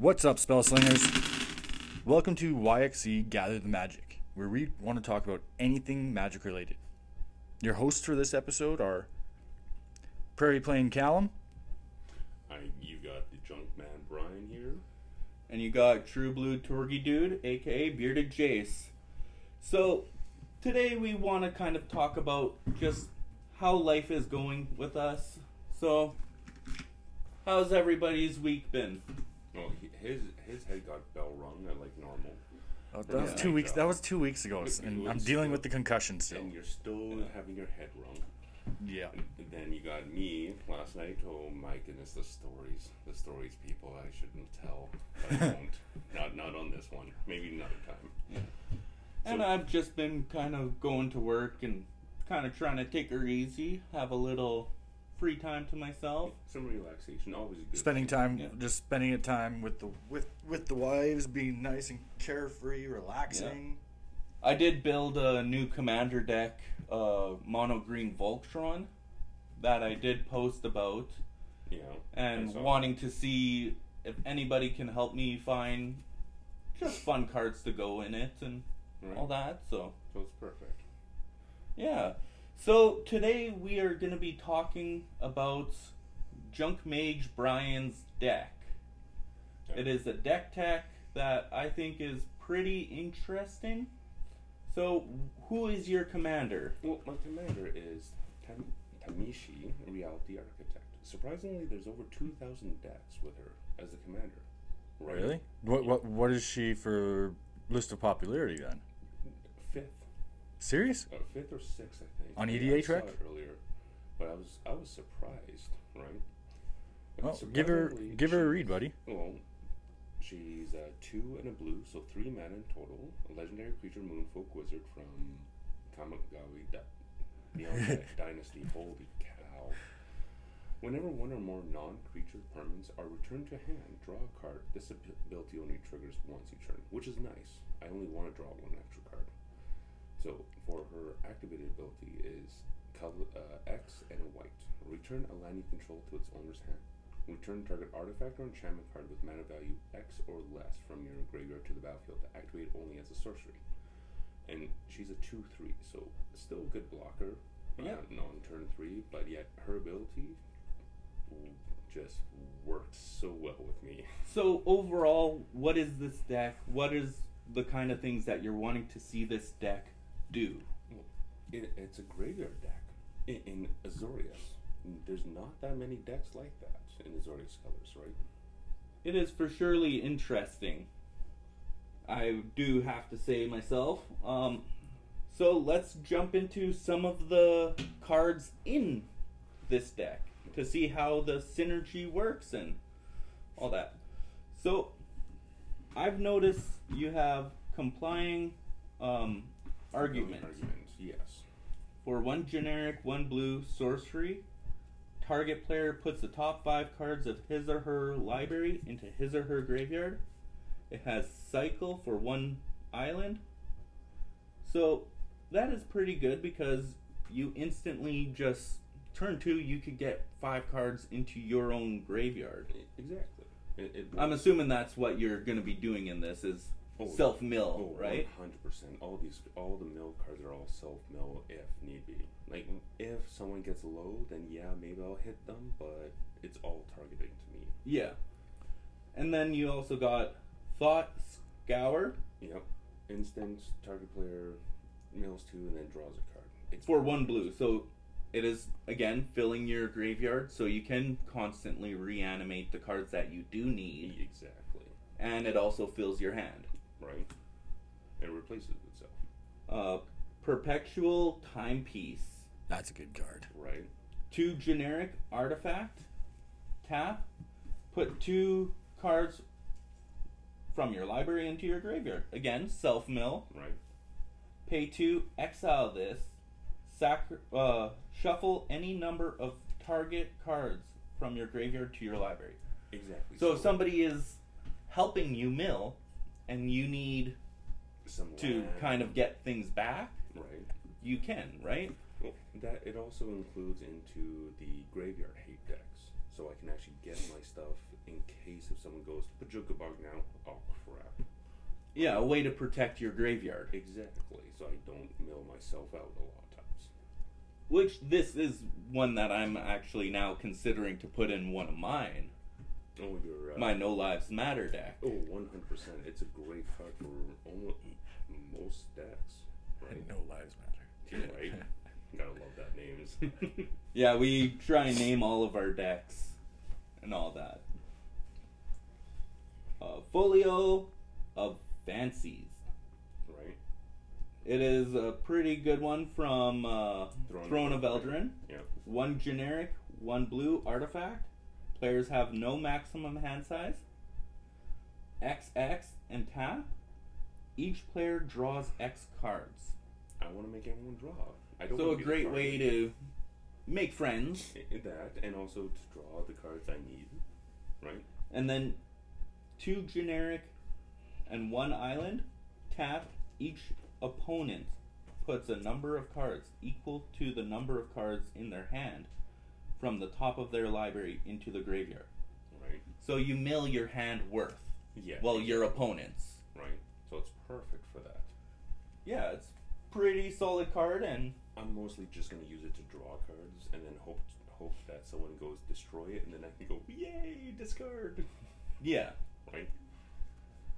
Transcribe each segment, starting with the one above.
What's up, spell slingers? Welcome to YXC Gather the Magic, where we want to talk about anything magic related. Your hosts for this episode are Prairie Plain Callum, I, you got the junk man Brian here. And you got True Blue Torgy Dude, aka Bearded Jace. So, today we want to kind of talk about just how life is going with us. So, how's everybody's week been? Well, he, his his head got bell rung at like normal, Oh, that was two weeks. That was two weeks ago, It- and I'm dealing with the concussion still. and you're still having your head rung. Yeah, And then you got me last night. Oh my goodness, the stories, the stories, people. I shouldn't tell, but I won't. not not on this one. Maybe another time. And So- I've just been kind of going to work and kind of trying to take her easy, have a little free time to myself. Some relaxation, always a good. spending thing. time, Yeah. just spending it time with the with with the wives, being nice and carefree, relaxing. I did build a new commander deck, uh, mono green Voltron, that I did post about, Yeah. and wanting to see if anybody can help me find just fun cards to go in it and Right. all that. So So it's perfect. yeah. So today we are going to be talking about Junk Mage Brian's deck. Yeah. It is a deck tech that I think is pretty interesting. So, who is your commander? Well, my commander is Tam- Tameshi, Reality Architect. Surprisingly, there's over 2,000 decks with her as the commander. Right? Really? What what what is she for list of popularity then? Fifth. Serious? Uh, fifth or sixth, I think. On I- EDA I saw track? it earlier, but I was I was surprised, right? Well, give her give her a read, buddy. Well, she's uh, two and a blue, so three mana in total. A legendary creature, Moonfolk Wizard from Kamigawa Di- Dynasty. Holy cow! Whenever one or more non-creature permanents are returned to hand, draw a card. This ability only triggers once each turn, which is nice. I only want to draw one extra card. So for her activated ability is color, uh, X and a white. Return a land you control to its owner's hand. Return target artifact or enchantment card with mana value X or less from your graveyard to the battlefield to activate only as a sorcery. And she's a 2 3, so still a good blocker. Yeah. Uh, non turn 3, but yet her ability just worked so well with me. So, overall, what is this deck? What is the kind of things that you're wanting to see this deck do? It, it's a graveyard deck in, in Azorius. There's not that many decks like that in Azorius colors, right? It is for surely interesting. I do have to say myself. Um, so let's jump into some of the cards in this deck to see how the synergy works and all that. So I've noticed you have compelling um, arguments Arguments, yes. for one generic, one blue sorcery. Target player puts the top five cards of his or her library into his or her graveyard. It has cycle for one island. So that is pretty good because you instantly just turn two, you could get five cards into your own graveyard. Exactly. It, it I'm assuming that's what you're going to be doing in this is Oh, self mill, Oh, right? Hundred percent. All these, all the mill cards are all self mill if need be. Like if someone gets low, then yeah, maybe I'll hit them, but it's all targeting to me. Yeah. And then you also got Thought Scour Yep. Instant target player mills two and then draws a card. It's for one blue. So it is again filling your graveyard so you can constantly reanimate the cards that you do need Exactly. and it also fills your hand. Right. It replaces itself. Uh, perpetual timepiece. That's a good card. Right. Two generic artifact. Tap. Put two cards from your library into your graveyard. Again, self mill. Right. Pay two, exile this, sacri- uh, shuffle any number of target cards from your graveyard to your library. Exactly. So if somebody is helping you mill and you need some to land- kind of get things back, right. you can, right? Well, that it also includes into the graveyard hate decks. so I can actually get my stuff in case if someone goes Bojuka Bog now. Oh crap! Yeah, a way to protect your graveyard. Exactly, so I don't mill myself out a lot of times. Which this is one that I'm actually now considering to put in one of mine. Oh, your uh, My No Lives Matter deck. Oh, 100 percent. It's a great card for almost most decks, right? No lives matter. Right. Gotta love that names. Yeah, we try and name all of our decks and all that. Uh, folio of Fancies. right. It is a pretty good one from uh, Throne Throne, of Eldrin. Eldarin. Yeah. One generic, one blue artifact. Players have no maximum hand size. XX and tap. Each player draws X cards. I want to make everyone draw. I don't. So a great way to make friends. That, and also to draw the cards I need. Right. And then two generic and one island. Tap. Each opponent puts a number of cards equal to the number of cards in their hand from the top of their library into the graveyard. Right. So you mill your hand worth. Yeah. Well, your opponents. Right. So it's perfect for that. Yeah, it's pretty solid card, and I'm mostly just gonna use it to draw cards, and then hope hope that someone goes destroy it, and then I can go yay discard. yeah, Right.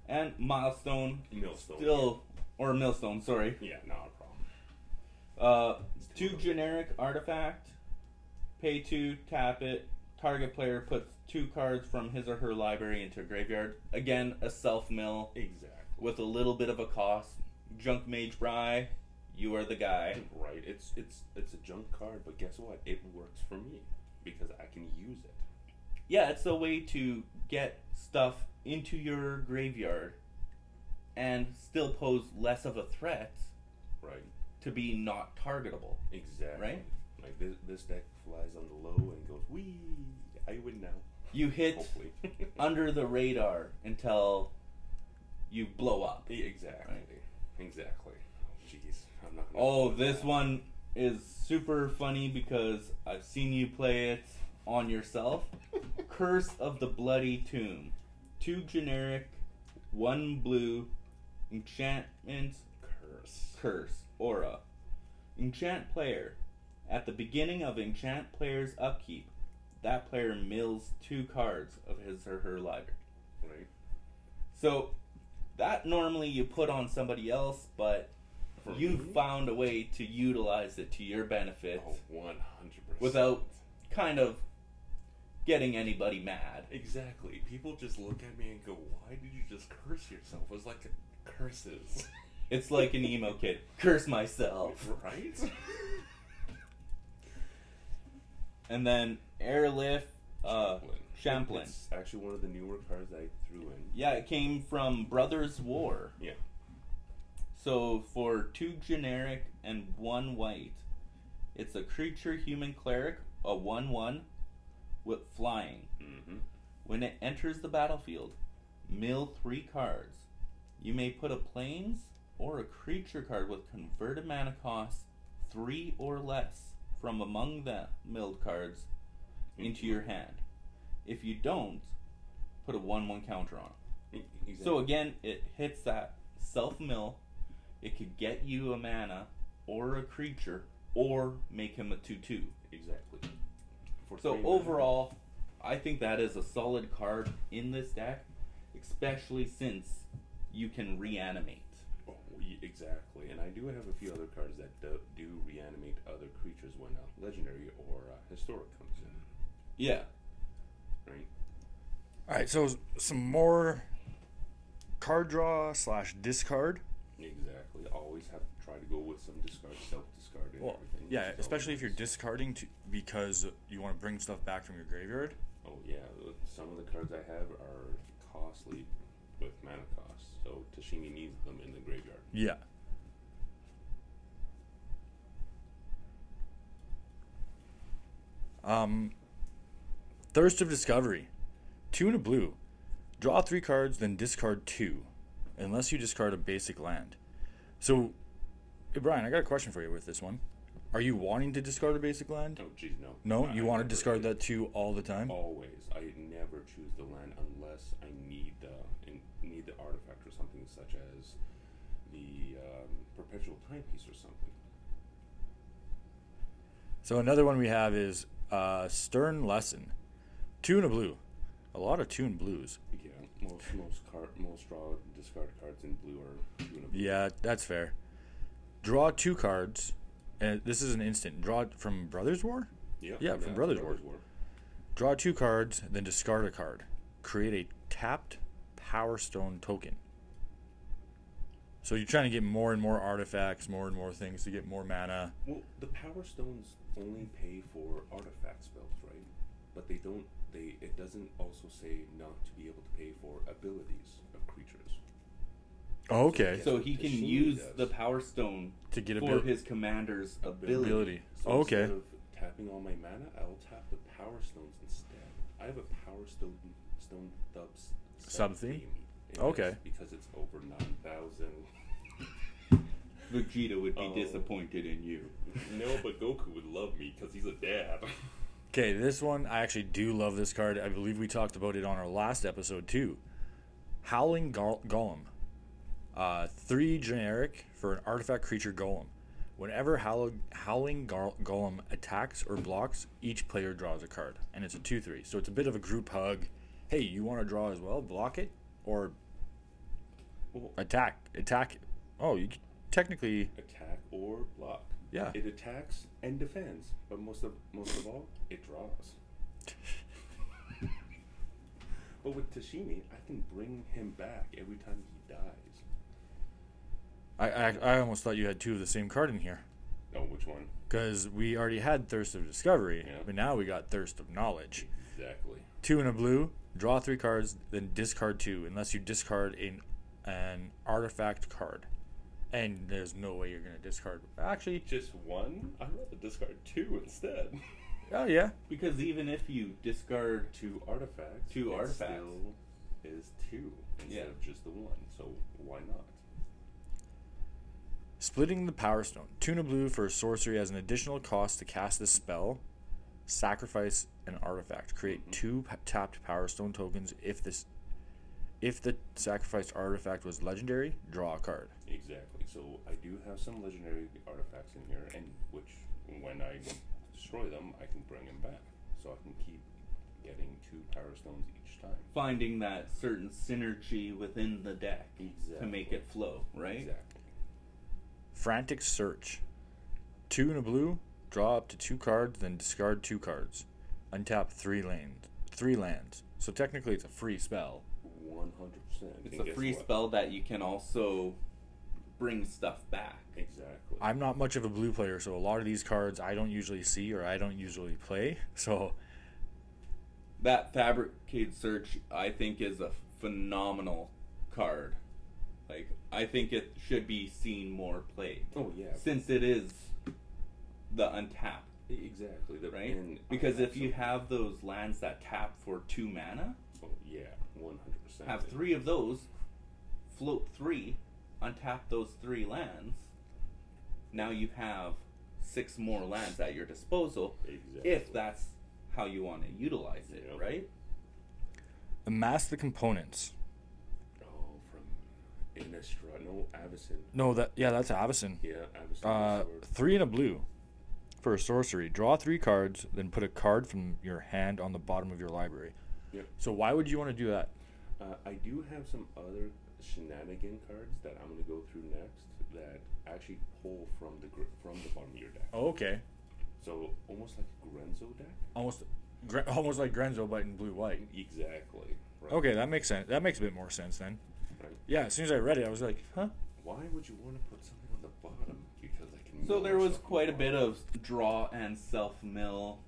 and milestone Millstone. still or millstone. Sorry, Yeah. Not a problem. uh, two generic artifact. Pay two, tap it. Target player puts two cards from his or her library into a graveyard. Again, a self mill Exactly. with a little bit of a cost. Junk Mage Bry, you are the guy. Right. It's it's it's a junk card, but guess what? It works for me because I can use it. Yeah, it's a way to get stuff into your graveyard and still pose less of a threat Right. to be not targetable. Exactly. Right? Like this this deck flies on the low and goes wee. I win now. You hit Hopefully. under the radar until you blow up. Exactly. Exactly. Oh, jeez. I'm not. gonna Oh, this one is super funny because I've seen you play it on yourself. Curse of the Bloody Tomb. Two generic, one blue, enchantment, curse. curse, aura. Enchant player. At the beginning of enchant player's upkeep, that player mills two cards of his or her library. Right. So that normally you put on somebody else, but For you me? found a way to utilize it to your benefit Oh, one hundred percent. without kind of getting anybody mad. Exactly. People just look at me and go, "Why did you just curse yourself?" It was like curses. It's like an emo kid. Curse myself. right? And then airlift uh Chaplain. It's actually one of the newer cards I threw in. Yeah, it came from Brothers War. Yeah. So for two generic and one white, it's a creature human cleric, a one one with flying. Mm-hmm. When it enters the battlefield, mill three cards. You may put a planes or a creature card with converted mana cost three or less from among the milled cards into your hand. If you don't, put a one one counter on. it. Exactly. So again, it hits that self mill. It could get you a mana or a creature or make him a two two. exactly. For So three mana. overall, I think that is a solid card in this deck, especially since you can reanimate. Exactly. And I do have a few other cards that do, do reanimate other creatures when a legendary or a historic comes in. Yeah. Right. All right, so some more card draw slash discard. Exactly. Always have to try to go with some discard, self discard, and Well, everything. yeah, especially if you're discarding to, because you want to bring stuff back from your graveyard. Oh yeah, uh, some of the cards I have are costly with mana so Tashimi needs them in the graveyard. Yeah. Um, Thirst of Discovery. Two and a blue. Draw three cards, then discard two, unless you discard a basic land. So, hey, Brian, I got a question for you with this one. Are you wanting to discard a basic land? Oh, geez, no. No, I- you I want to discard do. that two all the time. Always. I never choose the land unless I need the the artifact or something such as the um, perpetual timepiece or something. So another one we have is uh, Stern Lesson, two and a blue. A lot of two and blues. Yeah, most most card most draw discard cards in blue are two and a blue. Yeah, that's fair. Draw two cards, and this is an instant. Draw from Brothers War. Yeah, Yeah, from it's Brothers War. Draw two cards, then discard a card. Create a tapped Power Stone token. So you're trying to get more and more artifacts, more and more things to get more mana. Well, the power stones only pay for artifact spells, right? But they don't. They it doesn't also say not to be able to pay for abilities of creatures. Oh, okay. Yeah. So he can Tashini use does. the Power Stone to get a for bit. his commander's ability. Ability. So okay. instead of tapping all my mana, I'll tap the power stones instead. I have a power stone stone thubs Sub-theme? Okay. Because it's over nine thousand. Vegeta would be Oh. disappointed in you. no, but Goku would love me because he's a dad. Okay, this one I actually do love this card. I believe we talked about it on our last episode too. Howling Gol- Golem, uh, three generic for an artifact creature golem. Whenever Howl- Howling Gol- Golem attacks or blocks, each player draws a card, and it's a two-three. So it's a bit of a group hug. Hey, you want to draw as well? Block it or attack? Attack. Oh, you c- technically attack or block. Yeah. It attacks and defends, but most of most of all, it draws. but with Tashimi, I can bring him back every time he dies. I, I I almost thought you had two of the same card in here. Oh, which one? Because we already had Thirst of Discovery, Yeah. but now we got Thirst of Knowledge. Exactly. Two in a blue, draw three cards, then discard two, unless you discard an, an artifact card. And there's no way you're going to discard. Actually, Just one? I'd rather discard two instead. oh yeah. Because even if you discard two artifacts. Two it artifacts. Still is two instead Yeah. of just the one. So why not? Splitting the Power Stone. Two in a blue for a sorcery has an additional cost to cast this spell. Sacrifice an artifact. Create Mhm. two p- tapped Power Stone tokens. If this, if the sacrificed artifact was legendary, draw a card. Exactly. So I do have some legendary artifacts in here, and which when I destroy them, I can bring them back. So I can keep getting two power stones each time. finding that certain synergy within the deck to make it flow, right? Exactly. Frantic Search. Two in a blue, draw up to two cards, then discard two cards. Untap three lands. Three lands. So technically it's a free spell. One hundred percent. It's a free spell that you can also bring stuff back. Exactly. I'm not much of a blue player, so a lot of these cards I don't usually see or I don't usually play. So That Fabricate Search, I think, is a phenomenal card. Like, I think it should be seen more played. oh yeah. Since it is the untap, exactly. The, right? and Because if you have those lands that tap for two mana, oh yeah, one hundred percent. have three of those, float three, untap those three lands. Now you have six more lands at your disposal Exactly. if that's how you want to utilize it, Yep. right? amass the components. Oh, from Innistrad. No, Avacyn. No, that yeah, that's Avacyn. Yeah, Avacyn. Uh, three in a blue for a sorcery. Draw three cards, then put a card from your hand on the bottom of your library. Yep. So why would you want to do that? Uh, I do have some other shenanigan cards that I'm going to go through next that actually pull from the gr- from the bottom of your deck. Oh, okay. So almost like a Grenzo deck. Almost, Gre- almost like Grenzo, but in blue white. Exactly. Right. Okay, that makes sense. That makes a bit more sense then. Right. Yeah, as soon as I read it, I was like, huh? Why would you want to put something on the bottom? Because I can. So there was quite a bit of draw and self mill.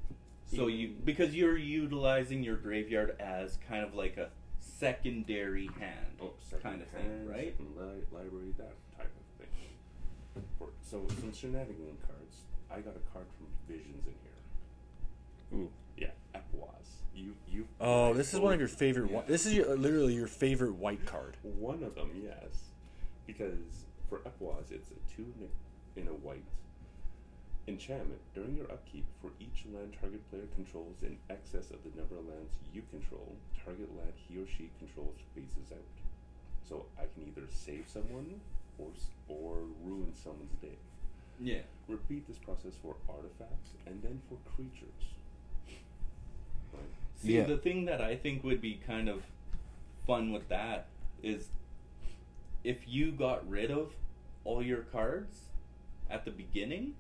So you Mm. because you're utilizing your graveyard as kind of like a secondary hand Oh, second kind of thing, hand, right? li- library, that type of thing. For, so some shenanigan cards. I got a card from Visions in here. Ooh. Yeah, Equipoise. You you. Oh, this is one of your favorite. yeah. One. This is your, literally your favorite white card. One of them, yes, because for Equipoise it's a two in a, in a white. Enchantment. During your upkeep, for each land target player controls in excess of the number of lands you control, target land he or she controls phases out. So I can either save someone or or ruin someone's day. Yeah. Repeat this process for artifacts and then for creatures. Right. See, Yeah. the thing that I think would be kind of fun with that is if you got rid of all your cards at the beginning,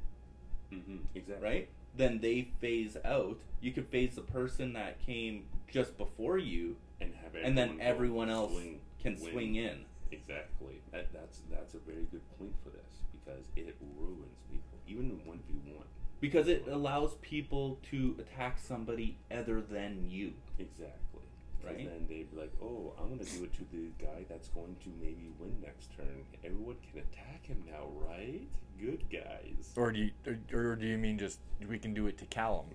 Mm-hmm. Exactly. right? Then they phase out. You could phase the person that came just before you, And have and then everyone else swing- can win. swing in. Exactly. That, that's that's a very good point for this because it ruins people, even in one v one. Because it allows people to attack somebody other than you. Exactly. Right. Then they'd be like, "Oh, I'm gonna do it to the guy that's going to maybe win next turn. Everyone can attack him now, right? Good guys." Or do you, or, or do you mean just we can do it to Callum?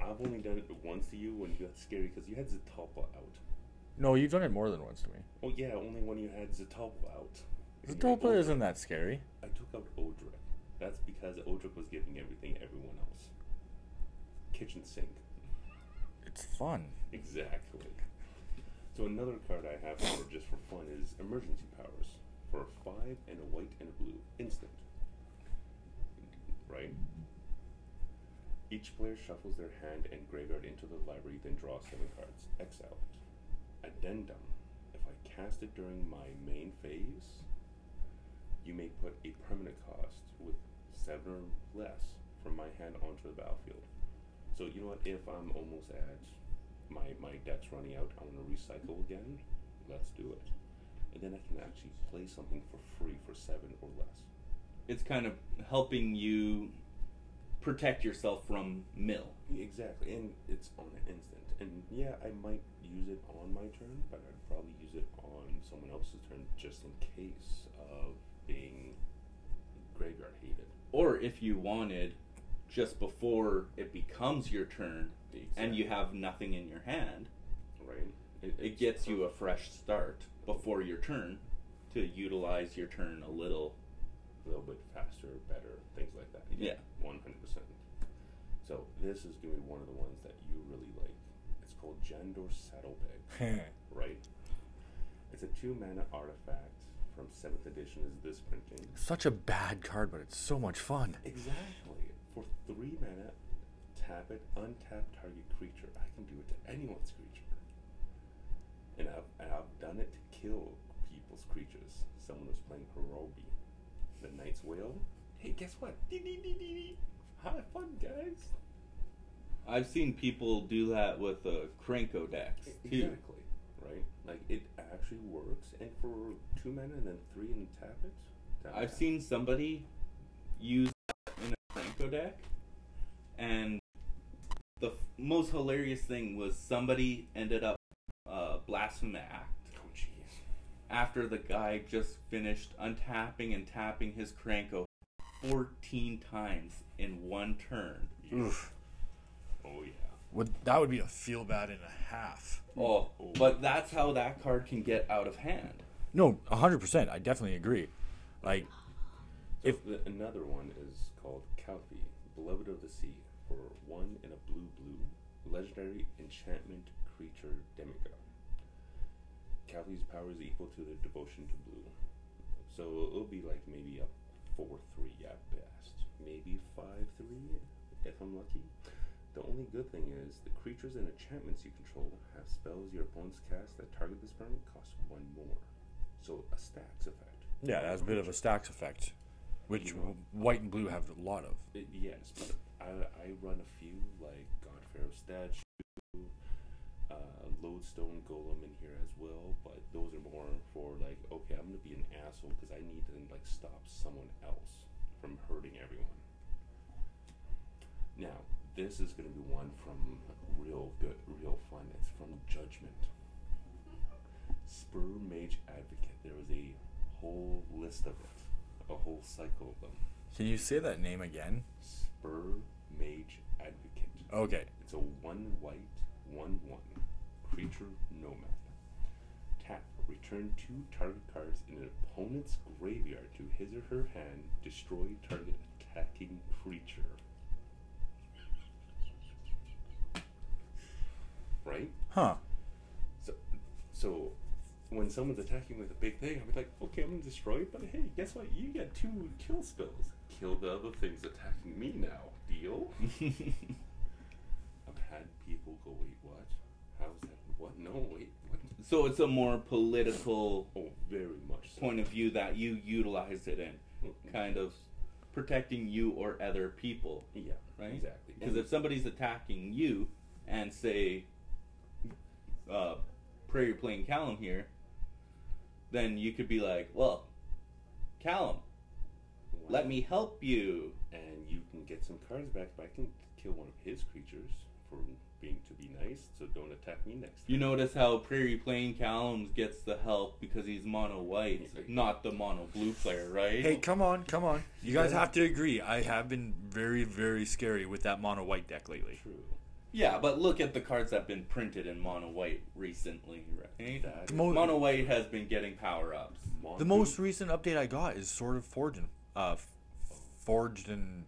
I've only done it once to you when you got scary because you had Zatalpa out. No, you've done it more than once to me. Oh yeah, only when you had Zatalpa out. And Zatopa isn't that scary. I took out Odric. That's because Odric was giving everything everyone else. Kitchen sink. It's fun. Exactly. So another card I have for just for fun is emergency powers for a five and a white and a blue instant. Right. Each player shuffles their hand and graveyard into the library, then draws seven cards. Exile it. Addendum. If I cast it during my main phase, you may put a permanent cost with seven or less from my hand onto the battlefield. So you know what? If I'm almost at my my deck's running out, I want to recycle again. Let's do it, and then I can actually play something for free for seven or less. It's kind of helping you protect yourself from mill. Exactly, and it's on an instant. And yeah, I might use it on my turn, but I'd probably use it on someone else's turn just in case of being graveyard hated. Or if you wanted, just before it becomes your turn, and you have nothing in your hand, Right. it it's gets you a fresh start before your turn to utilize your turn a little. a little bit faster, better, things like that. Yeah. one hundred percent. So this is gonna be one of the ones that you really like. It's called Jandor Saddlebag, right? It's a two mana artifact from seventh edition. Is this printing? Such a bad card, but it's so much fun. Exactly. For three mana, tap it, untap target creature. I can do it to anyone's creature. And I've, and I've done it to kill people's creatures. Someone was playing Hirobi, the Knight's Whale. Hey, guess what? Dee dee dee dee. Have fun, guys. I've seen people do that with uh, Krenko decks too. Exactly. Right? Like, it actually works. And for two mana and then three and tap it. tap I've tap. seen somebody use in a Krenko deck, and the f- most hilarious thing was somebody ended up uh, blasphemous act Oh, jeez. after the guy just finished untapping and tapping his Krenko 14 times in one turn. Oof. Oh, yeah. Would that would be a feel bad and a half. Oh, but that's how that card can get out of hand. No, hundred percent. I definitely agree. Like, So if the, another one is called Callaphe, Beloved of the Sea, for one in a blue blue, legendary enchantment creature demigod. Callaphe's power is equal to their devotion to blue. So it'll be like maybe a 4 3 at best. Maybe 5 3 if I'm lucky. The only good thing is the creatures and enchantments you control have spells your opponents cast that target this permanent cost one more. So a stax effect. yeah, that's a bit of a stax effect, which white and blue have a lot of. It, yes, but I, I run a few like God Pharaoh statue, uh, Lodestone Golem in here as well. But those are more for like, okay, I'm gonna be an asshole because I need to like stop someone else from hurting everyone. Now, this is gonna be one from real good, real fun. It's from Judgment. Spur Mage Advocate. There was a whole list of it, a whole cycle of them. Can you say that name again? Spur Mage Advocate. Okay. It's a one white, one one creature nomad. Tap. Return two target cards in an opponent's graveyard to his or her hand. Destroy target attacking creature. Right? Huh. So, so when someone's attacking with a big thing, I'm like, okay, I'm gonna destroy it, but hey, guess what? You get two kill spells. Kill the other things attacking me now. Deal? I've had people go, wait, what? How's that? What? No, wait, what? so it's a more political Oh, very much so. point of view that you utilize it in, Mm, kind of protecting you or other people, Yeah, right? Exactly. Because if somebody's attacking you and say, uh, Prairie Plain Callum here, then you could be like, well, Callum, let me help you. and you can get some cards back, but I can kill one of his creatures for being to be nice, so don't attack me next You notice how Prairie Plain Callums gets the help because he's mono white, not the mono blue player, right? Hey, come on, come on. You guys have to agree. I have been very, very scary with that mono white deck lately. True. Yeah, but look at the cards that have been printed in mono white recently, right? That mo- Mono white has been getting power ups. Mon- The most recent update I got is Sword of Forged, uh, f- Forged in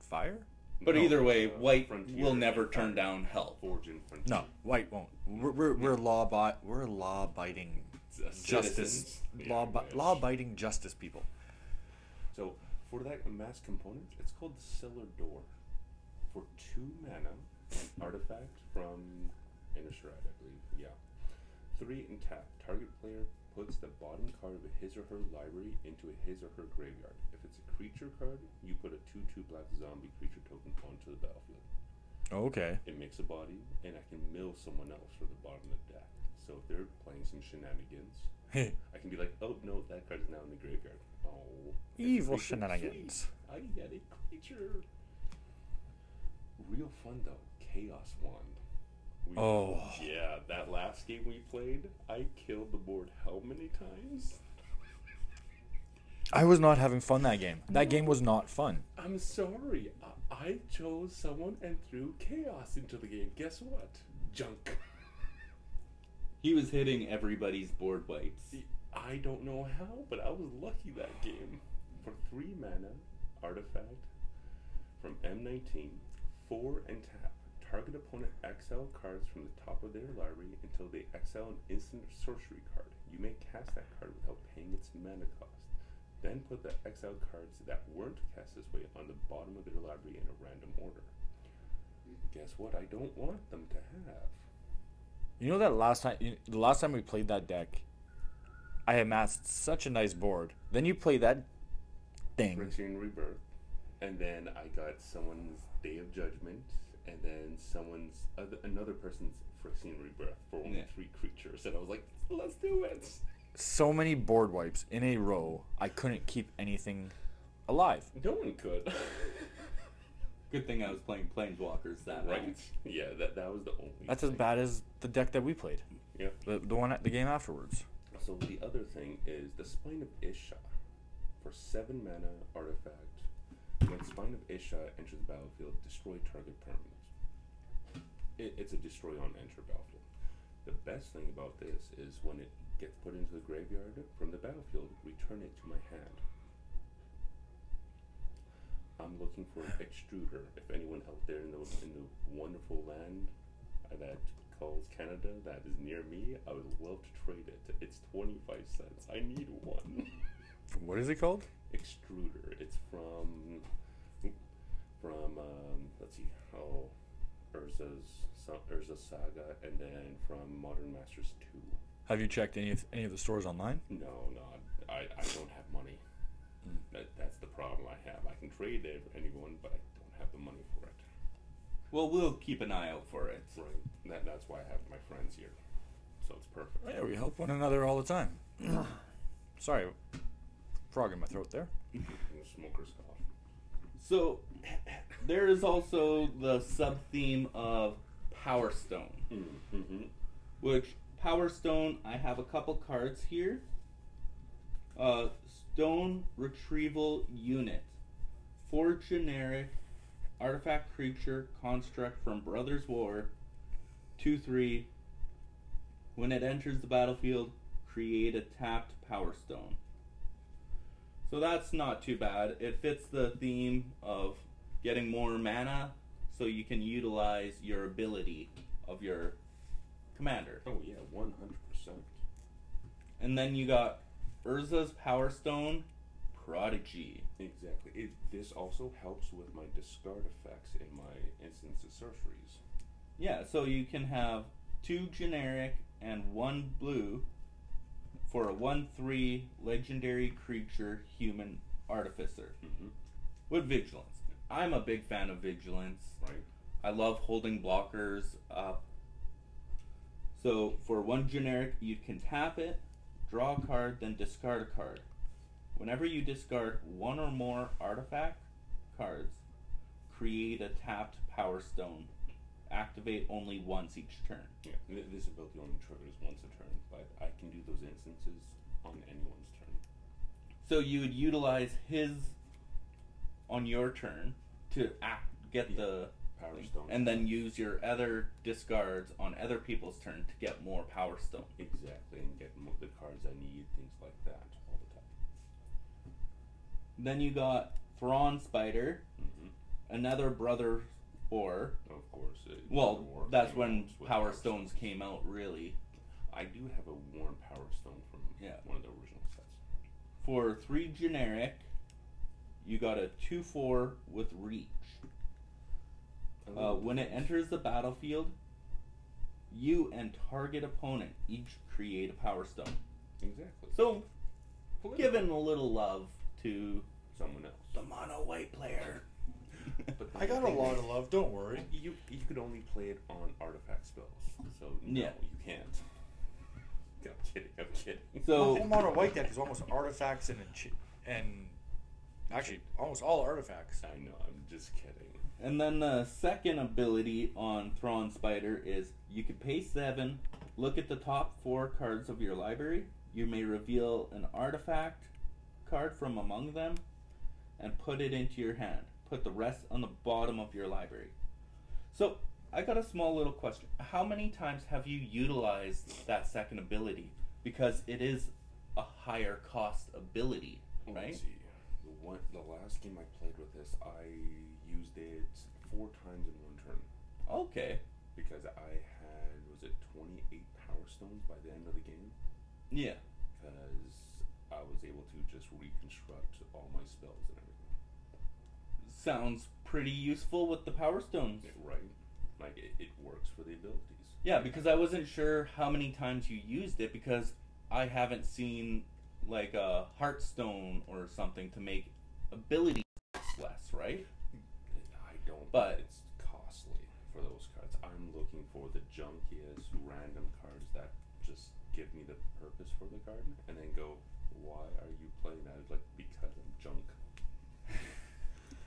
Fire. But No, either way, uh, white Frontier will never and turn down help. Forge and Frontier. No, white won't. We're we're, we're law bi- we're law biting Uh, justice law bi- law biting justice people. So for that mass component, it's called the Cellar Door. For two mana, an artifact from Innistrad, I believe. Yeah. Three and tap. Target player puts the bottom card of his or her library into his or her graveyard. If it's a creature card, you put a two-two black zombie creature token onto the battlefield. Okay. It makes a body, and I can mill someone else for the bottom of the deck. So if they're playing some shenanigans, I can be like, oh no, that card is now in the graveyard. Oh, Evil shenanigans. Sweet. I get a creature. Real fun though. Chaos Wand. We- Oh. yeah, that last game we played, I killed the board how many times? I was not having fun that game. That game was not fun. I'm sorry. I, I chose someone and threw chaos into the game. Guess what? Junk. He was hitting everybody's board wipes. I don't know how, but I was lucky that game. For three mana, artifact from M19, four and tap. Target opponent exile cards from the top of their library until they exile an instant sorcery card. You may cast that card without paying its mana cost. Then put the exiled cards that weren't cast this way on the bottom of their library in a random order. Guess what? I don't want them to have. You know that last time, you, the last time we played that deck, I amassed such a nice board. Then you play that thing. Phyrexian Rebirth, and then I got someone's Day of Judgment, and then someone's other, another person's Phyrexian Rebirth for only Yeah. three creatures, and I was like, let's do it. So many board wipes in a row. I couldn't keep anything alive. No one could, Good thing I was playing Planeswalkers that right? night. Yeah, that that was the only. That's as bad as the deck that we played. Yeah. The the one at the game afterwards. So the other thing is the Spine of Ish Sah. For seven mana artifact, when Spine of Ish Sah enters the battlefield, destroy target permanent. It, it's a destroy on enter battlefield. The best thing about this is when it gets put into the graveyard from the battlefield, return it to my hand. I'm looking for an extruder. If anyone out there in the in the wonderful land that calls Canada that is near me, I would love to trade it. It's twenty five cents. I need one. What is it called? extruder. It's from from um, let's see, oh, Urza's Sa- Urza Saga, and then from Modern Masters Two. Have you checked any of, any of the stores online? No, no, I, I don't have money. Hmm. That, that's the problem I have. I can trade it for anyone, but I don't have the money for it. Well, we'll keep an eye out for it. Right. That, that's why I have my friends here. So it's perfect. Yeah, we help one another all the time. Sorry, frog in my throat there. Smoker's cough. So, there is also the sub theme of Power Stone, Mm-hmm. which Power Stone, I have a couple cards here. Uh, Stone Retrieval Unit. Four generic artifact creature construct from Brothers War. 2 3. When it enters the battlefield, create a tapped Power Stone. So that's not too bad. It fits the theme of getting more mana so you can utilize your ability of your commander. Oh yeah, one hundred percent. And then you got Urza's Power Stone Prodigy. Exactly. It, this also helps with my discard effects in my instances sorceries. Yeah, so you can have two generic and one blue for a 1 3 legendary creature human artificer Mm-hmm. with vigilance. I'm a big fan of vigilance. Right. I love holding blockers up. So for one generic, you can tap it, draw a card, then discard a card. Whenever you discard one or more artifact cards, create a tapped power stone. Activate only once each turn. Yeah. th- This ability only triggers once a turn, but I can do those instances on anyone's turn. So you would utilize his on your turn to act, get the Power stone. and then use your other discards on other people's turn to get more power stone. exactly and get mo- the cards I need, things like that all the time. Then you got Thran Spider, Mm-hmm. another brother or Of course. Well, that's when with Power Stones came out really. I do have a worn Power Stone from Yeah. one of the original sets. For three generic, you got a two four with reach. Uh, when it enters the battlefield, you and target opponent each create a power stone. exactly. So Political. giving a little love to someone else. the mono white player. But I got a lot of love. Don't worry. You you could only play it on artifact spells, so no, Yeah. you can't. I'm kidding. I'm kidding. So- the whole mono white deck is almost artifacts and ench- and actually almost all artifacts. I know. I'm just kidding. And then the second ability on Thran Spider is you can pay seven, look at the top four cards of your library. You may reveal an artifact card from among them and put it into your hand. Put the rest on the bottom of your library. So, I got a small little question. How many times have you utilized that second ability? Because it is a higher cost ability, Let's right? see. The one, the last game I played with this, I used it four times in one turn Okay. because I had was it 28 Power Stones by the end of the game Yeah. because I was able to just reconstruct all my spells and everything. Sounds pretty useful with the Power Stones. Right? Like it, it works for the abilities. Yeah, because I wasn't sure how many times you used it because I haven't seen like a Heartstone or something to make ability less, right? I don't. But- it's costly for those cards. I'm looking for the junkiest random cards that just give me the purpose for the card, and then go, why are you playing that? It's like because I'm junk.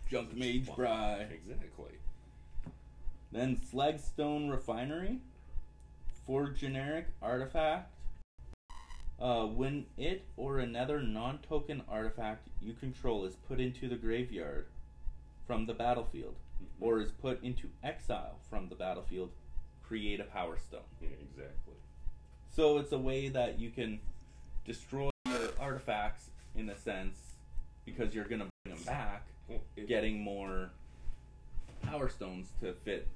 Junk Mage. Bry. Exactly. Then Slagstone Refinery for generic artifact. Uh, when it or another non-token artifact you control is put into the graveyard from the battlefield, Mhm. or is put into exile from the battlefield, create a power stone. Yeah, exactly. So it's a way that you can destroy your artifacts in a sense because you're gonna bring them back, getting more power stones to fit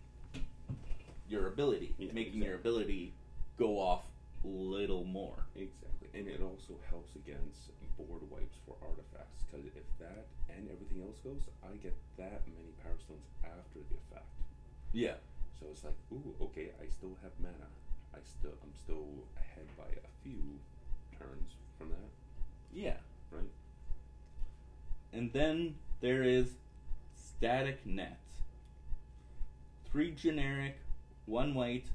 your ability, Yeah, making your ability go off little more. Exactly, and it also helps against board wipes for artifacts because if that and everything else goes, I get that many power stones after the effect. Yeah. So it's like, ooh, okay, I still have mana. I still, I'm still ahead by a few turns from that, Yeah. right? And then there is Static Net. Three generic, one white.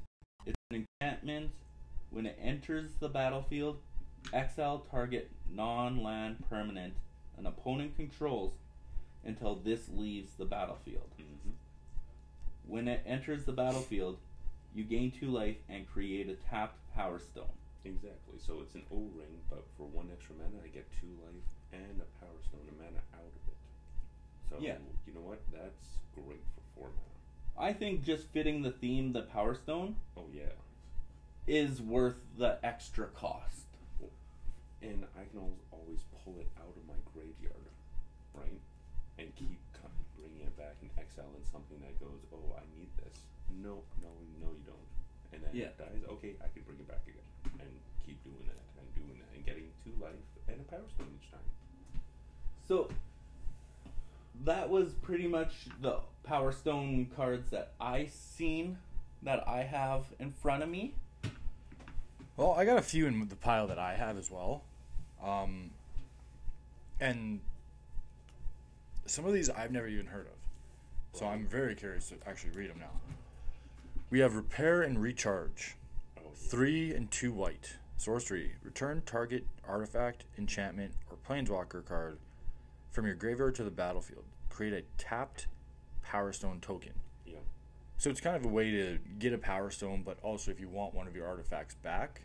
It's an enchantment. When it enters the battlefield, exile target non land permanent an opponent controls until this leaves the battlefield. Mm-hmm. When it enters the battlefield, you gain two life and create a tapped power stone. Exactly. So it's an O ring, but for one extra mana, I get two life and a power stone and mana out of it. So Yeah. you know what? That's great for four mana. I think just fitting the theme, the power stone, Oh yeah. Is worth the extra cost. and I can al- always pull it out of my graveyard, right? And keep bringing it back and something that goes, oh, I need this. No, no, no, you don't. And then Yeah. it dies. Okay, I can bring it back again and keep doing that and doing that and getting two life and a power stone each time. So that was pretty much the Power Stone cards that I seen that I have in front of me. Well, I got a few in the pile that I have as well. Um, and some of these I've never even heard of. So I'm very curious to actually read them now. We have Repair and Recharge. Three and two white. Sorcery. Return target artifact, enchantment, or planeswalker card from your graveyard to the battlefield. Create a tapped Power Stone token. Yeah. So it's kind of a way to get a Power Stone, but also if you want one of your artifacts back,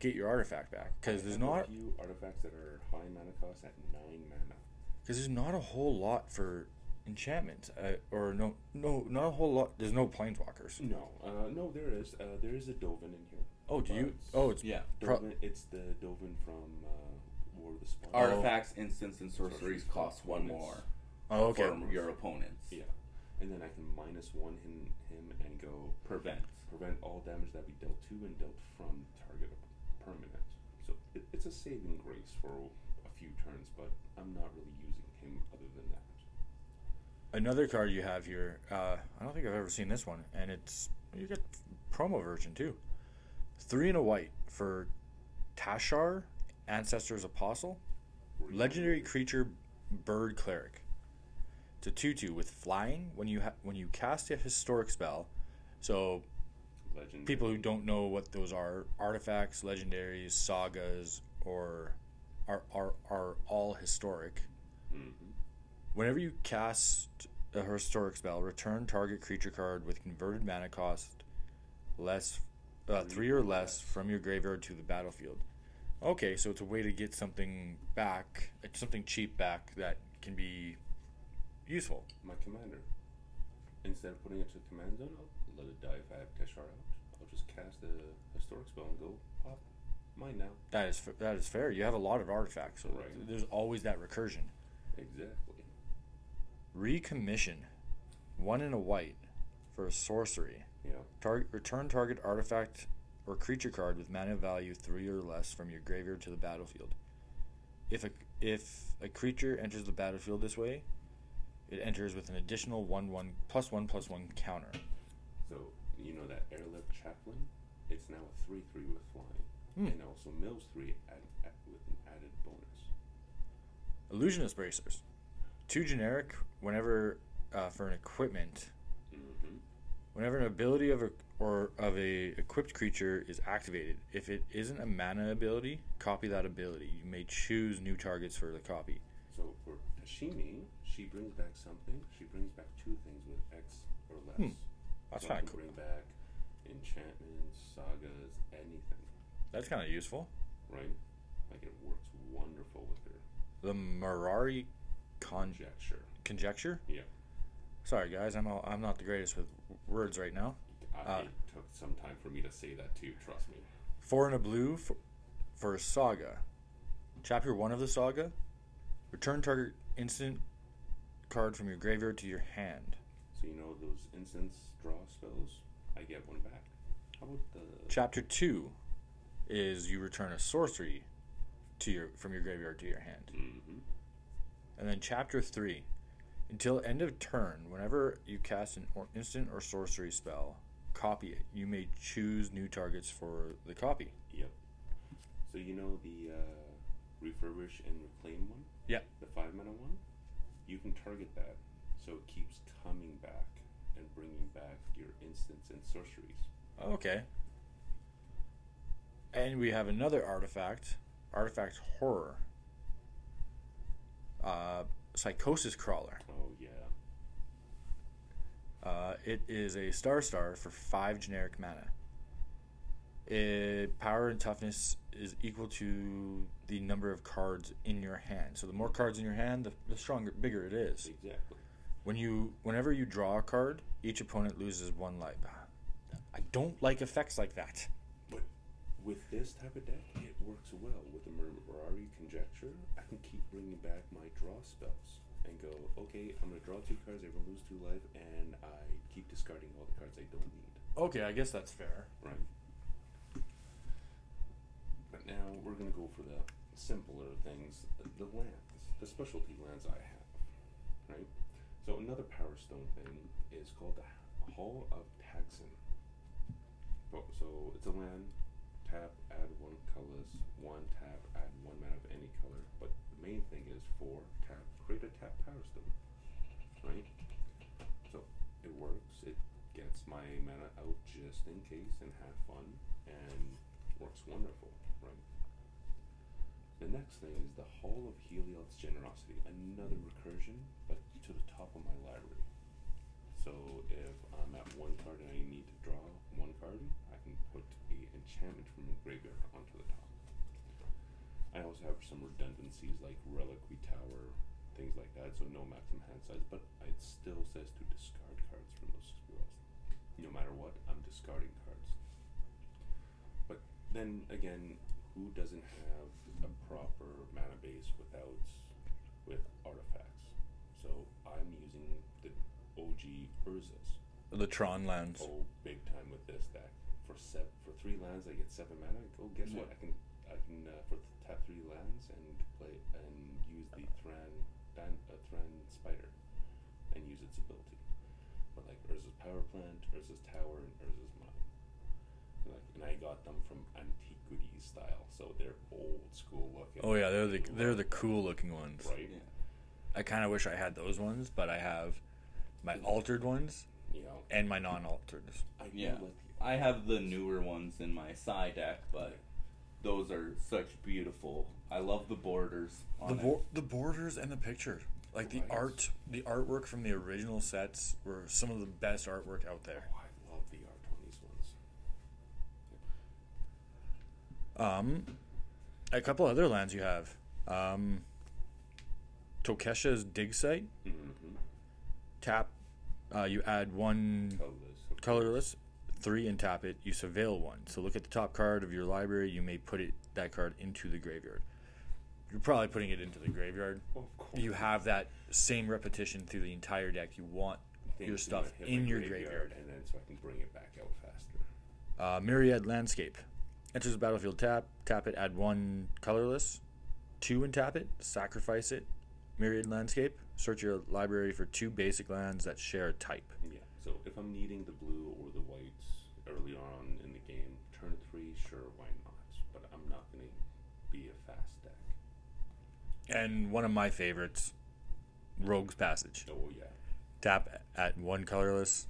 get your artifact back. Because there's not a few artifacts that are high mana cost at nine mana. because there's not a whole lot for enchantments, uh, or no, no, not a whole lot. There's no planeswalkers. No, uh, no, there is. Uh, there is a Dovin in here. Oh, do But you? Oh, it's Yeah. pro- Dovin, it's the Dovin from uh, War of the Spark. Artifacts, instants, and sorceries cost one more oh, okay. for your opponents. Yeah, and then I can minus one him, him and go Prevent. prevent all damage that be dealt to and dealt from target permanent. So it, it's a saving grace for a few turns, but I'm not really using him other than that. Another card you have here. Uh, I don't think I've ever seen this one, and it's you get promo version too. Three and a white for Teshar, Ancestors Apostle, legendary creature, bird cleric. It's a two-two with flying. When you ha- when you cast a historic spell, so Legend. people who don't know what those are, artifacts, legendaries, sagas, or are are, are all historic. hmm Whenever you cast a historic spell, return target creature card with converted mana cost less uh, three or less from your graveyard to the battlefield. Okay, so it's a way to get something back, uh, something cheap back that can be useful. My commander. Instead of putting it to command zone, I'll let it die if I have Teshar out. I'll just cast a historic spell and go pop mine now. That is that is fair. You have a lot of artifacts, so Right. there's always that recursion. Exactly. Recommission, one in a white, for a sorcery. Yeah. Target return target artifact or creature card with mana value three or less from your graveyard to the battlefield. If a if a creature enters the battlefield this way, it enters with an additional one one plus one plus one counter. So you know that airlift chaplain? It's now a three three with flying, Hmm. and also mills three add, add, with an added bonus. Illusionist bracers, two generic whenever uh, for an equipment. Mm-hmm. Whenever an ability of a or of a equipped creature is activated, if it isn't a mana ability, copy that ability. You may choose new targets for the copy. So for Tameshi, she brings back something. She brings back two things with X or less. Hmm. That's kind of cool. Bring back enchantments, sagas, anything, That's kind of useful. right? Like it works wonderful with her. The Mirari con- Conjecture. conjecture. Yeah. Sorry, guys, I'm all, I'm not the greatest with words right now. I, Uh, it took some time for me to say that too. Trust me. Four and a blue for, for a saga. Chapter one of the saga. Return target instant card from your graveyard to your hand. So you know those instance draw spells. I get one back. How about the Chapter two is you return a sorcery to your from your graveyard to your hand. hmm And then chapter three, until end of turn, whenever you cast an or instant or sorcery spell, copy it. You may choose new targets for the copy. Yep. So you know the uh, refurbish and reclaim one. Yeah. The five mana one. You can target that, so it keeps coming back and bringing back your instants and sorceries. Okay. And we have another artifact, artifact horror. Uh, psychosis crawler. Oh yeah. Uh, it is a star star for five generic mana. It, power and toughness is equal to the number of cards in your hand. So the more cards in your hand, the, the stronger, bigger it is. Exactly. When you, whenever you draw a card, each opponent loses one life. I don't like effects like that. But with this type of deck, it works well with the Mirari conjecture. I can keep bringing back my draw spells and go, okay, I'm gonna draw two cards, everyone lose two life, and I keep discarding all the cards I don't need. Okay, I guess that's fair. Right. Now we're gonna go for the simpler things, the, lands, the specialty lands I have. Right. So another Power Stone thing is called the Hall of Tagsin. So it's a land. Tap, add one colorless. One tap, add one mana of any color. But the main thing is four tap, create a tap Power Stone. Right. So it works. It gets my mana out just in case and have fun and works wonderful? The next thing is the Hall of Heliod's Generosity, another recursion, but to the top of my library. So if I'm at one card and I need to draw one card, I can put a enchantment from the graveyard onto the top. I also have some redundancies like Reliquary Tower, things like that, so no maximum hand size, but it still says to discard cards from those spells. No matter what, I'm discarding cards. But then again, who doesn't have a proper mana base without with artifacts? So I'm using the OG Urzas. The Tron lands. Oh, big time with this deck. For sev- for three lands, I get seven mana. Oh, guess what? I can I can uh, for th- tap three lands and play and use the Thran Dan, uh, Thran Spider and use its ability. But like Urza's Power Plant, Urza's Tower, and Urza's Mine. And, like, and I got them from antiquities style, so they're old school looking. Oh yeah, they're the they're the cool looking ones. right? Yeah. I kind of wish I had those ones, but I have my altered ones You know, and my non-altered. I Yeah. I have the newer ones in my side deck, but those are such beautiful. I love the borders. On The it. bo- the borders and the picture, like the Right. art, the artwork from the original sets were some of the best artwork out there. Oh, I love the art on these ones. Um, a couple other lands you have. Um, Tocasia's dig site. Mm-hmm. Tap. Uh, you add one Colorless. colorless, three and tap it. You surveil one. So look at the top card of your library. You may put it that card into the graveyard. You're probably putting it into the graveyard. Of. You have that same repetition through the entire deck. You want your stuff in your graveyard. and then so I can bring it back out faster. Uh, Myriad Landscape. Enters the battlefield tap. Tap it, add one colorless. Two and tap it. Sacrifice it. Myriad Landscape. Search your library for two basic lands that share a type. Yeah. So if I'm needing the blue or the whites early on in the game, turn three, sure, why not? But I'm not going to be a fast deck. And one of my favorites, Rogue's Passage. Oh yeah. Tap at one colorless.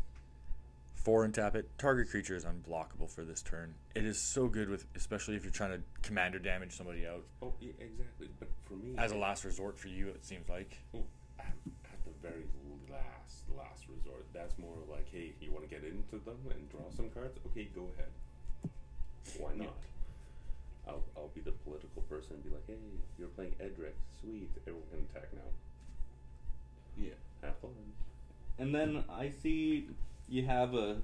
Four and tap it. Target creature is unblockable for this turn. It is so good with, especially if you're trying to commander damage somebody out. Oh yeah, exactly. But for me, As a last resort for you, it seems like. Oh, at, at the very last, last resort. That's more like, hey, you want to get into them and draw some cards? Okay, go ahead. Why not? I'll, I'll be the political person and be like, hey, you're playing Edric. Sweet. Everyone can attack now. Yeah. Have fun. And then I see you have a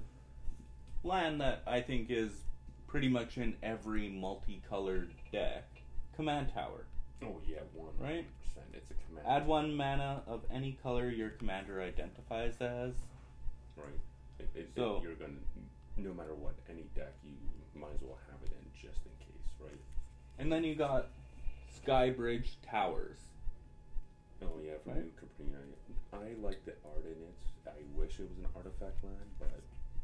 land that I think is pretty much in every multicolored deck. Command Tower. Oh, yeah, 100%. Right? It's a command. Add one mana of any color your commander identifies as. Right. So- you're going to, no matter what, any deck, you might as well have it in just in case, right? And then you got Skybridge Towers. Oh yeah, from Right. New Capenna. I like the art in it. I wish it was an artifact land, but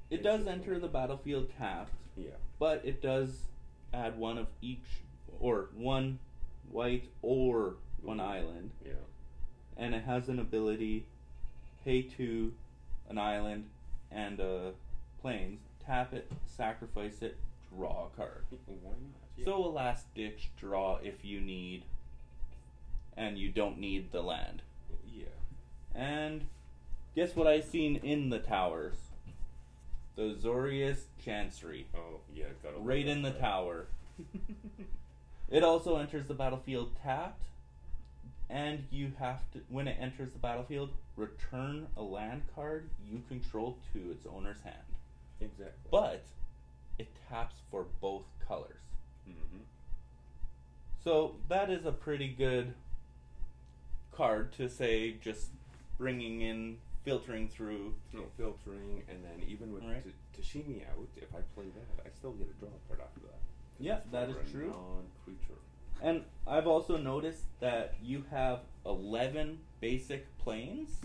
It does enter the battlefield tapped, yeah. but it does add one of each, or one white or one Mhm. island. Yeah. and it has an ability pay two an island and a plains tap it sacrifice it draw a card Why not? Yeah. so a last ditch draw if you need and you don't need the land yeah. and guess what i seen in the towers the Azorius chancery Oh yeah, got it. right in the tower It also enters the battlefield tapped, and you have to, when it enters the battlefield, return a land card you control to its owner's hand. Exactly. But it taps for both colors. Mm-hmm. So that is a pretty good card to say just bringing in, filtering through. No filtering, and then even with Right. T- Tameshi out, if I play that, I still get a draw card after that. Yeah, that is true. Non-creature. And I've also noticed that you have 11 basic plains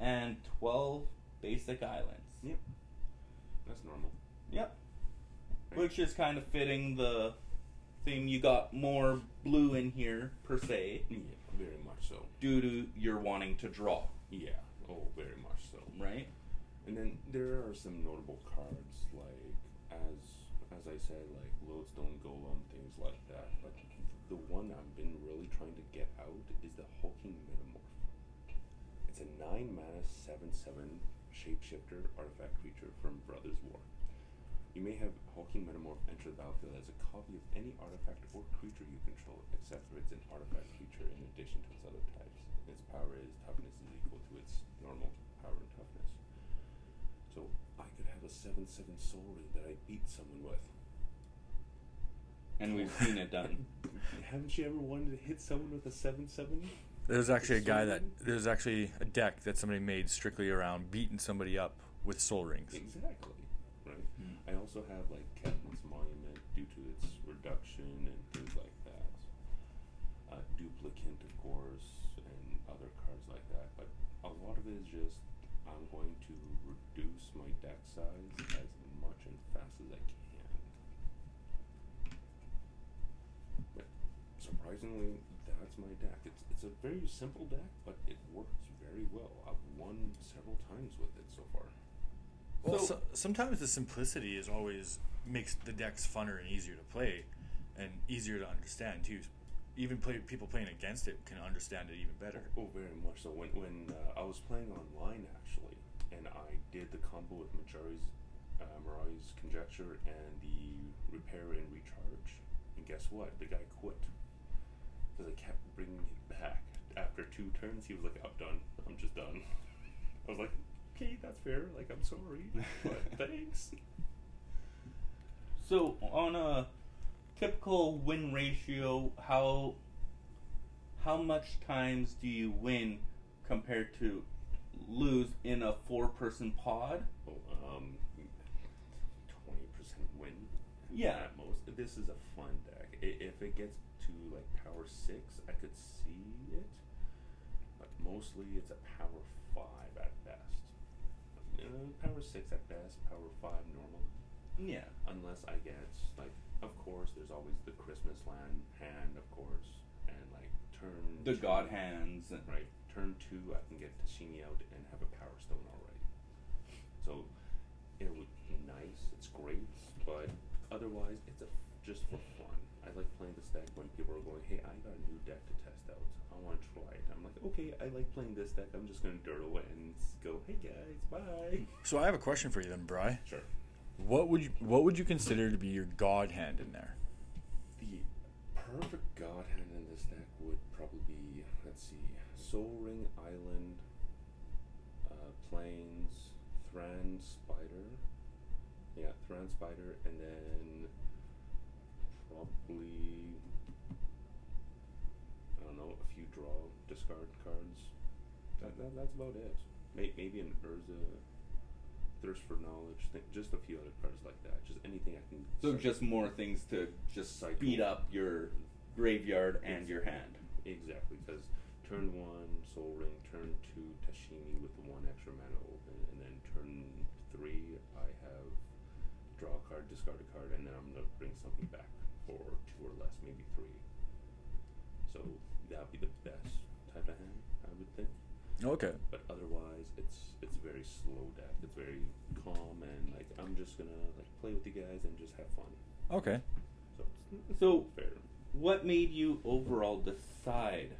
and 12 basic islands. Yep. That's normal. Yep. Which is kind of fitting the theme. You got more blue in here, per se, Yeah, very much so. due to your wanting to draw, Yeah. Oh, very much so. right? And then there are some notable cards like as as I said, like Lodestone Golem, things like that. But the one I've been really trying to get out is the Hulking Metamorph. It's a nine mana seven seven shapeshifter artifact creature from Brothers War. You may have Hulking Metamorph enter the battlefield as a copy of any artifact or creature you control, except for it's an artifact creature in addition to its other types. Its power is toughness is equal to its normal power and toughness. So I could have a seven seven Sol Ring that I beat someone with. And we've seen it done. Haven't you ever wanted to hit someone with a seven seven? There's actually a guy that there's actually a deck that somebody made strictly around beating somebody up with Sol Rings. Exactly. Right. Hmm. I also have like Captain's Monument due to its reduction and things like that. Uh, duplicant, of course, and other cards like that. But a lot of it is just I'm going to reduce my deck size as much and fast as I can. But surprisingly, that's my deck. It's it's a very simple deck, but it works very well. I've won several times with it so far. Well, So- so, sometimes the simplicity is always makes the decks funner and easier to play, and easier to understand too. Even play people playing against it can understand it even better. Oh, very much so. When when uh, I was playing online actually, and I did the combo with Mirari's, uh, conjecture and the repair and recharge, and guess what? The guy quit because I kept bringing it back. After two turns, he was like, "I'm done. I'm just done." I was like, "Okay, that's fair. Like, I'm sorry, but thanks." So on a typical win ratio, how how much times do you win compared to lose in a four person pod? Oh, um, twenty percent win. Yeah. At most, this is a fun deck. I- If it gets to like power six, I could see it, but mostly it's a power five at best. Uh, power six at best, power five normal. Yeah. Unless I get like, of course, there's always the Christmas land hand, of course, and like turn The two- god hands and Right. Turn two, I can get Tameshi out and have a power stone already. So it would just for fun. I like playing this deck when people are going, "Hey, I got a new deck to test out. I want to try it." I'm like, "Okay, I like playing this deck. I'm just gonna dirt away and go, hey guys, bye." So I have a question for you then, Bry. Sure. What would you what would you consider to be your god hand in there? The perfect god hand in this deck would probably be, let's see, Sol Ring Island, uh, Plains, Thran Spider. Yeah, Thran Spider, and then probably, I don't know, a few draw discard cards. That, that, that's about it. May, maybe an Urza, Thirst for Knowledge, just a few other cards like that. Just anything I can. So cycle. just more things to just Cycle. speed up your graveyard and your hand. Exactly, because turn one Sol Ring, turn two Tameshi with one extra mana open, and then turn three I have draw a card, discard a card, and then I'm gonna bring something back for two or less, maybe three. So that'd be the best type of hand, I would think. Okay. But otherwise, it's it's very slow deck. It's very calm, and like I'm just gonna like play with you guys and just have fun. Okay. So So fair. what made you overall decide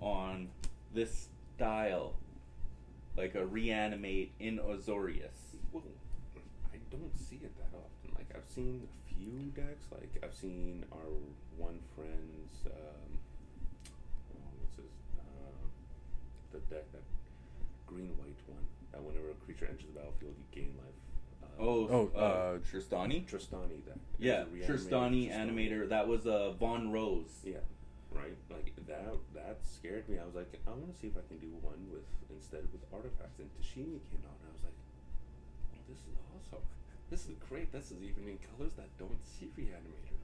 on this style, like a reanimate in Azorius? Well, I don't see it that often. Like I've seen a few decks. Like I've seen our one friend's um, oh, what's his uh, the deck that green white one that whenever a creature enters the battlefield you gain life. Uh, Oh, Oh, uh, uh, Trostani. Trostani. That Yeah, there's Trostani Trostani. animator. That was uh, Von Rose. Yeah, right. Like that. That scared me. I was like, I want to see if I can do one with instead with artifacts. And Tameshi came out, and I was like, oh, this is awesome. This is great. This is even in colors that don't see Reanimator.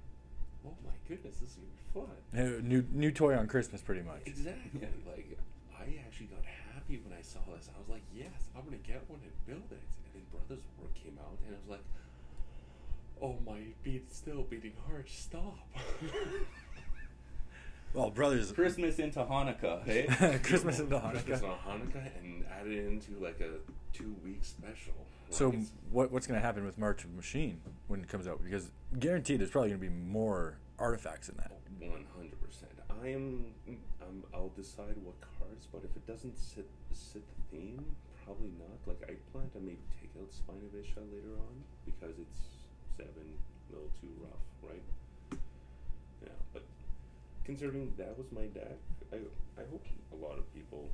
Oh my goodness, this is gonna be fun. Uh, New new toy on Christmas, pretty much. Exactly. Like I actually got happy when I saw this. I was like, yes, I'm gonna get one and build it. And then Brothers War came out, and I was like, oh my beat, still beating heart, stop. Well, brothers, Christmas into Hanukkah, hey? Christmas into Hanukkah. Christmas Hanukkah. on Hanukkah and add it into like a two week special. So Like, it's- what what's going to happen with March of Machine when it comes out? Because guaranteed, there's probably going to be more artifacts in that. One hundred percent. I am. I'm, I'll decide what cards, but if it doesn't sit sit the theme, probably not. Like I plan to maybe take out Spinovisha later on because it's seven, a little too rough, right? Yeah, but considering that was my deck, I I hope a lot of people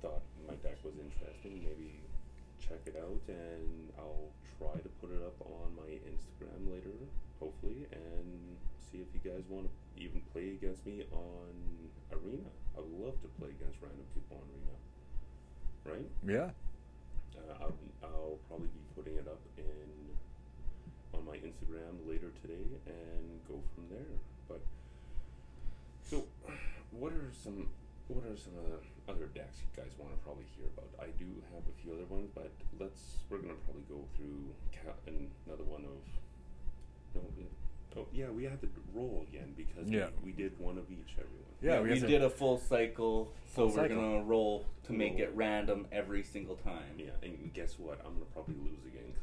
thought my deck was interesting. Maybe check it out, and I'll try to put it up on my Instagram later, hopefully, and see if you guys want to even play against me on Arena. I would love to play against random people on Arena. Right? Yeah. Uh, I'll, I'll probably be putting it up in on my Instagram later today and go from there. But so, what are some what are some of the other decks you guys want to probably hear about? I do have a few other ones, but let's we're gonna probably go through ca- another one of no. Oh yeah, we have to roll again because Yeah. we, we did one of each. Everyone. Yeah, we we, did a full cycle, so Full we're cycle. gonna roll to make it random every single time. Yeah, and guess what? I'm gonna probably lose again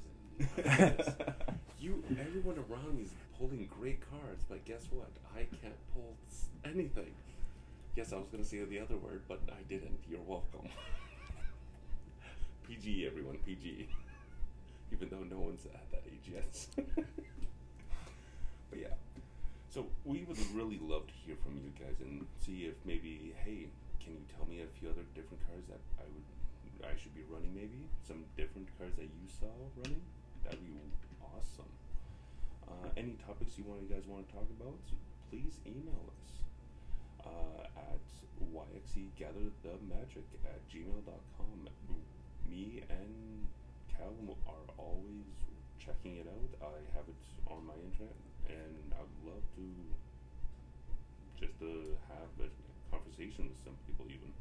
because you, everyone around me is pulling great cards, but guess what? I can't pull anything. Yes, I was gonna say the other word, but I didn't. You're welcome. PG, everyone, PG. Even though no one's at that age yet. but yeah. So we would really love to hear from you guys and see if maybe, hey, can you tell me a few other different cards that I would, I should be running? Maybe some different cards that you saw running. That'd be awesome. Uh, any topics you want, you guys want to talk about? Please email us uh, at yxegatherthemagic at gmail.com. Me and Callum are always checking it out. I have it on my internet, and I'd love to just have a conversation with some people, even.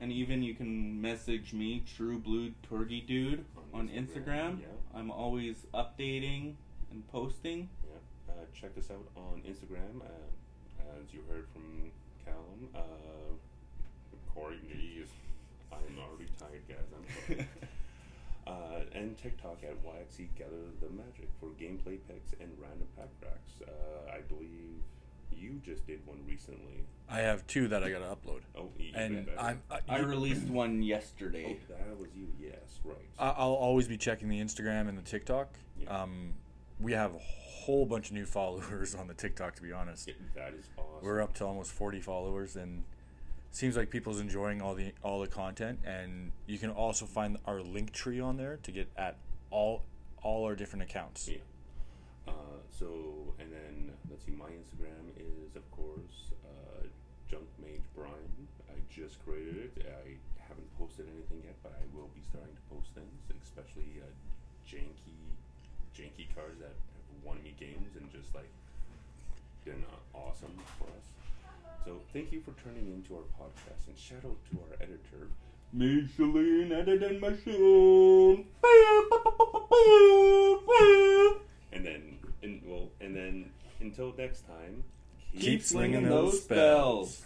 And even you can message me, True Blue Torgy Dude, On on Instagram, Instagram. yeah. I'm always updating and posting. Yeah. Uh, check us out on Instagram. Uh, as you heard from Callum, uh, Corey, geez, I'm already tired, guys. I'm sorry. uh, and TikTok at YXE Gather the Magic for gameplay picks and random pack cracks. Uh, I believe you just did one recently. I have two that I got to upload. Oh, even And better. I'm I, I released one yesterday. Oh, that was you. Yes, right. I- I'll always be checking the Instagram and the TikTok. Yeah. Um, we have a whole bunch of new followers on the TikTok. To be honest, Yeah, that is awesome. we're up to almost 40 followers, and seems like people's enjoying all the all the content. And you can also find our link tree on there to get at all all our different accounts. Yeah. Uh, so, and then let's see, my Instagram is, of course, uh, Junk Mage Brian. I just created it. I haven't posted anything yet, but I will be starting to post things, especially uh, janky, janky cards that have won me games and just like been uh, awesome for us. So, thank you for turning into our podcast, and shout out to our editor, Michelin editing machine. and then, and well, and then until next time, Keep slinging those spells.